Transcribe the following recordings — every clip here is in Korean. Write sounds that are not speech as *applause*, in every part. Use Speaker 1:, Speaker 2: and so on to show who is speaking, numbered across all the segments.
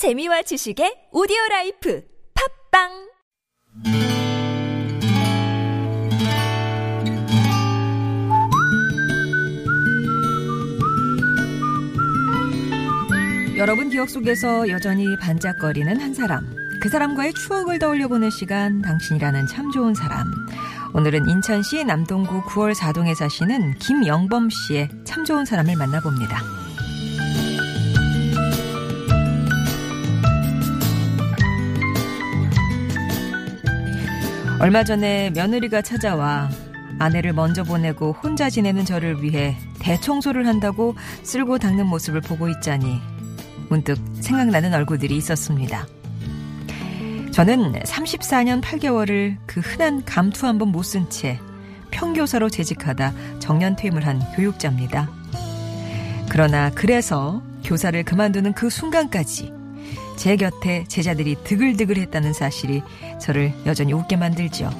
Speaker 1: 재미와 지식의 오디오 라이프 팟빵
Speaker 2: 여러분 기억 속에서 여전히 반짝거리는 한 사람. 그 사람과의 추억을 떠올려 보는 시간, 당신이라는 참 좋은 사람. 오늘은 인천시 남동구 구월 4동에 사시는 김영범 씨의 참 좋은 사람을 만나봅니다. 얼마 전에 며느리가 찾아와 아내를 먼저 보내고 혼자 지내는 저를 위해 대청소를 한다고 쓸고 닦는 모습을 보고 있자니 문득 생각나는 얼굴들이 있었습니다. 저는 34년 8개월을 그 흔한 감투 한 번 못 쓴 채 평교사로 재직하다 정년퇴임을 한 교육자입니다. 그러나 그래서 교사를 그만두는 그 순간까지 제 곁에 제자들이 드글드글 했다는 사실이 저를 여전히 웃게 만들죠.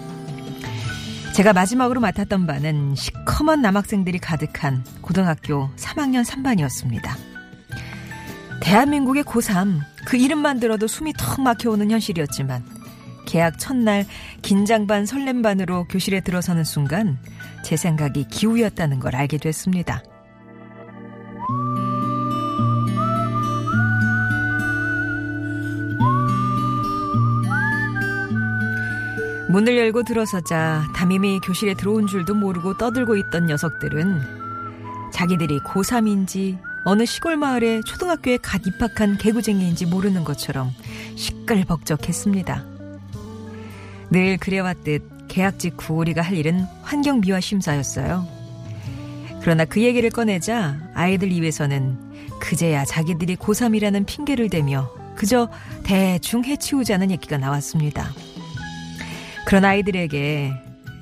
Speaker 2: 제가 마지막으로 맡았던 반은 시커먼 남학생들이 가득한 고등학교 3학년 3반이었습니다. 대한민국의 고3, 그 이름만 들어도 숨이 턱 막혀오는 현실이었지만, 개학 첫날 긴장 반 설렘 반으로 교실에 들어서는 순간, 제 생각이 기우였다는 걸 알게 됐습니다. 문을 열고 들어서자 담임이 교실에 들어온 줄도 모르고 떠들고 있던 녀석들은 자기들이 고3인지 어느 시골 마을에 초등학교에 갓 입학한 개구쟁이인지 모르는 것처럼 시끌벅적했습니다. 늘 그래왔듯 계약 직후 우리가 할 일은 환경 미화 심사였어요. 그러나 그 얘기를 꺼내자 아이들 입에서는 그제야 자기들이 고3이라는 핑계를 대며 그저 대충 해치우자는 얘기가 나왔습니다. 그런 아이들에게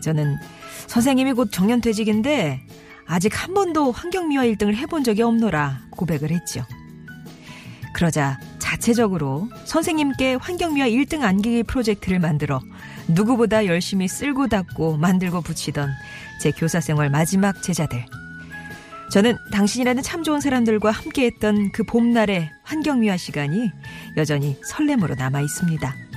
Speaker 2: 저는 선생님이 곧 정년퇴직인데 아직 한 번도 환경미화 1등을 해본 적이 없노라 고백을 했죠. 그러자 자체적으로 선생님께 환경미화 1등 안기기 프로젝트를 만들어 누구보다 열심히 쓸고 닦고 만들고 붙이던 제 교사 생활 마지막 제자들. 저는 당신이라는 참 좋은 사람들과 함께했던 그 봄날의 환경미화 시간이 여전히 설렘으로 남아 있습니다.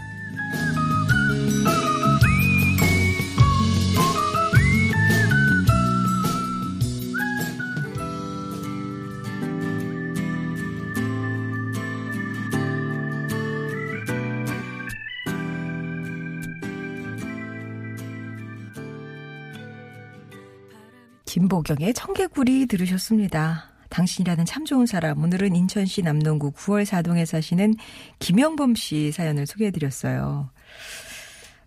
Speaker 2: 김보경의 청개구리 들으셨습니다. 당신이라는 참 좋은 사람. 오늘은 인천시 남동구 9월 4동에 사시는 김영범 씨 사연을 소개해드렸어요.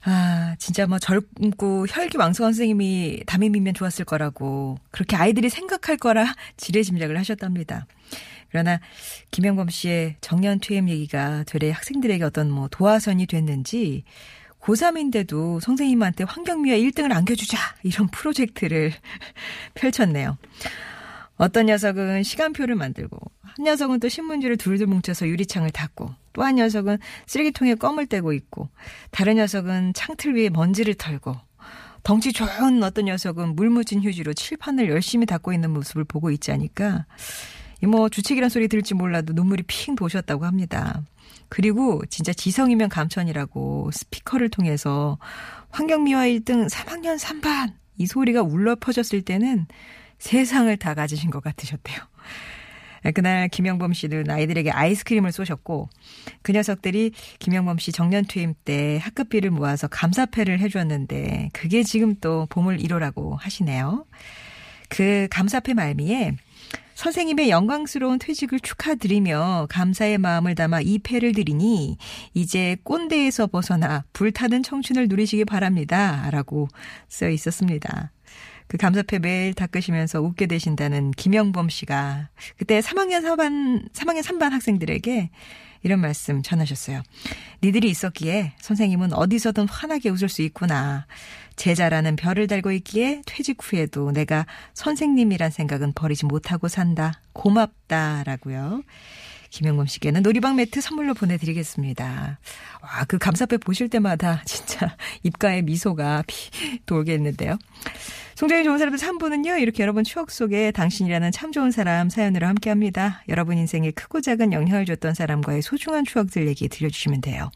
Speaker 2: 아, 진짜 뭐 젊고 혈기왕성한 선생님이 담임이면 좋았을 거라고 그렇게 아이들이 생각할 거라 지레짐작을 하셨답니다. 그러나 김영범 씨의 정년 퇴임 얘기가 되레 학생들에게 어떤 뭐 도화선이 됐는지 고3인데도 선생님한테 환경미화 1등을 안겨주자 이런 프로젝트를 *laughs* 펼쳤네요. 어떤 녀석은 시간표를 만들고 한 녀석은 또 신문지를 둘둘 뭉쳐서 유리창을 닫고 또 한 녀석은 쓰레기통에 껌을 떼고 있고 다른 녀석은 창틀 위에 먼지를 털고 덩치 좋은 어떤 녀석은 물 묻은 휴지로 칠판을 열심히 닦고 있는 모습을 보고 있자니까 뭐 주책이란 소리 들을지 몰라도 눈물이 핑 도셨다고 합니다. 그리고 진짜 지성이면 감천이라고 스피커를 통해서 환경미화 1등 3학년 3반 이 소리가 울려 퍼졌을 때는 세상을 다 가지신 것 같으셨대요. 그날 김영범 씨는 아이들에게 아이스크림을 쏘셨고 그 녀석들이 김영범 씨 정년 퇴임 때 학급비를 모아서 감사패를 해주었는데 그게 지금 또 봄을 이루라고 하시네요. 그 감사패 말미에 선생님의 영광스러운 퇴직을 축하드리며 감사의 마음을 담아 이 패를 드리니 이제 꼰대에서 벗어나 불타는 청춘을 누리시기 바랍니다. 라고 써 있었습니다. 그 감사패 매일 닦으시면서 웃게 되신다는 김영범 씨가 그때 3학년 4반, 3학년 3반 학생들에게 이런 말씀 전하셨어요. 니들이 있었기에 선생님은 어디서든 환하게 웃을 수 있구나. 제자라는 별을 달고 있기에 퇴직 후에도 내가 선생님이란 생각은 버리지 못하고 산다. 고맙다라고요. 김영범 씨께는 놀이방 매트 선물로 보내드리겠습니다. 와, 그 감사패 보실 때마다 *laughs* 진짜 입가에 미소가 피 돌겠는데요. 송정이 좋은 사람들 3부는요, 이렇게 여러분 추억 속에 당신이라는 참 좋은 사람 사연으로 함께 합니다. 여러분 인생에 크고 작은 영향을 줬던 사람과의 소중한 추억들 얘기 들려주시면 돼요.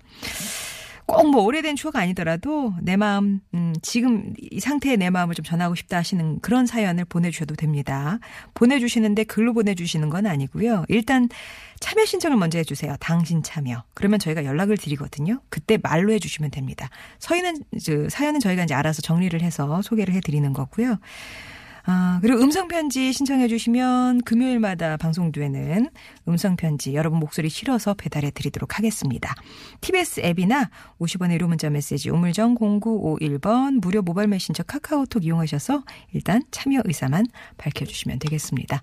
Speaker 2: 꼭 뭐 오래된 추억 아니더라도 내 마음, 음, 지금 이 상태의 내 마음을 좀 전하고 싶다 하시는 그런 사연을 보내주셔도 됩니다. 보내주시는데 글로 보내주시는 건 아니고요. 일단 참여 신청을 먼저 해주세요. 당신 참여. 그러면 저희가 연락을 드리거든요. 그때 말로 해주시면 됩니다. 서인은, 사연은 저희가 이제 알아서 정리를 해서 소개를 해드리는 거고요. 아, 그리고 음성편지 신청해 주시면 금요일마다 방송되는 음성편지 여러분 목소리 실어서 배달해 드리도록 하겠습니다. TBS 앱이나 50원의 1호 문자 메시지 우물정 0951번 무료 모바일 메신저 카카오톡 이용하셔서 일단 참여 의사만 밝혀주시면 되겠습니다.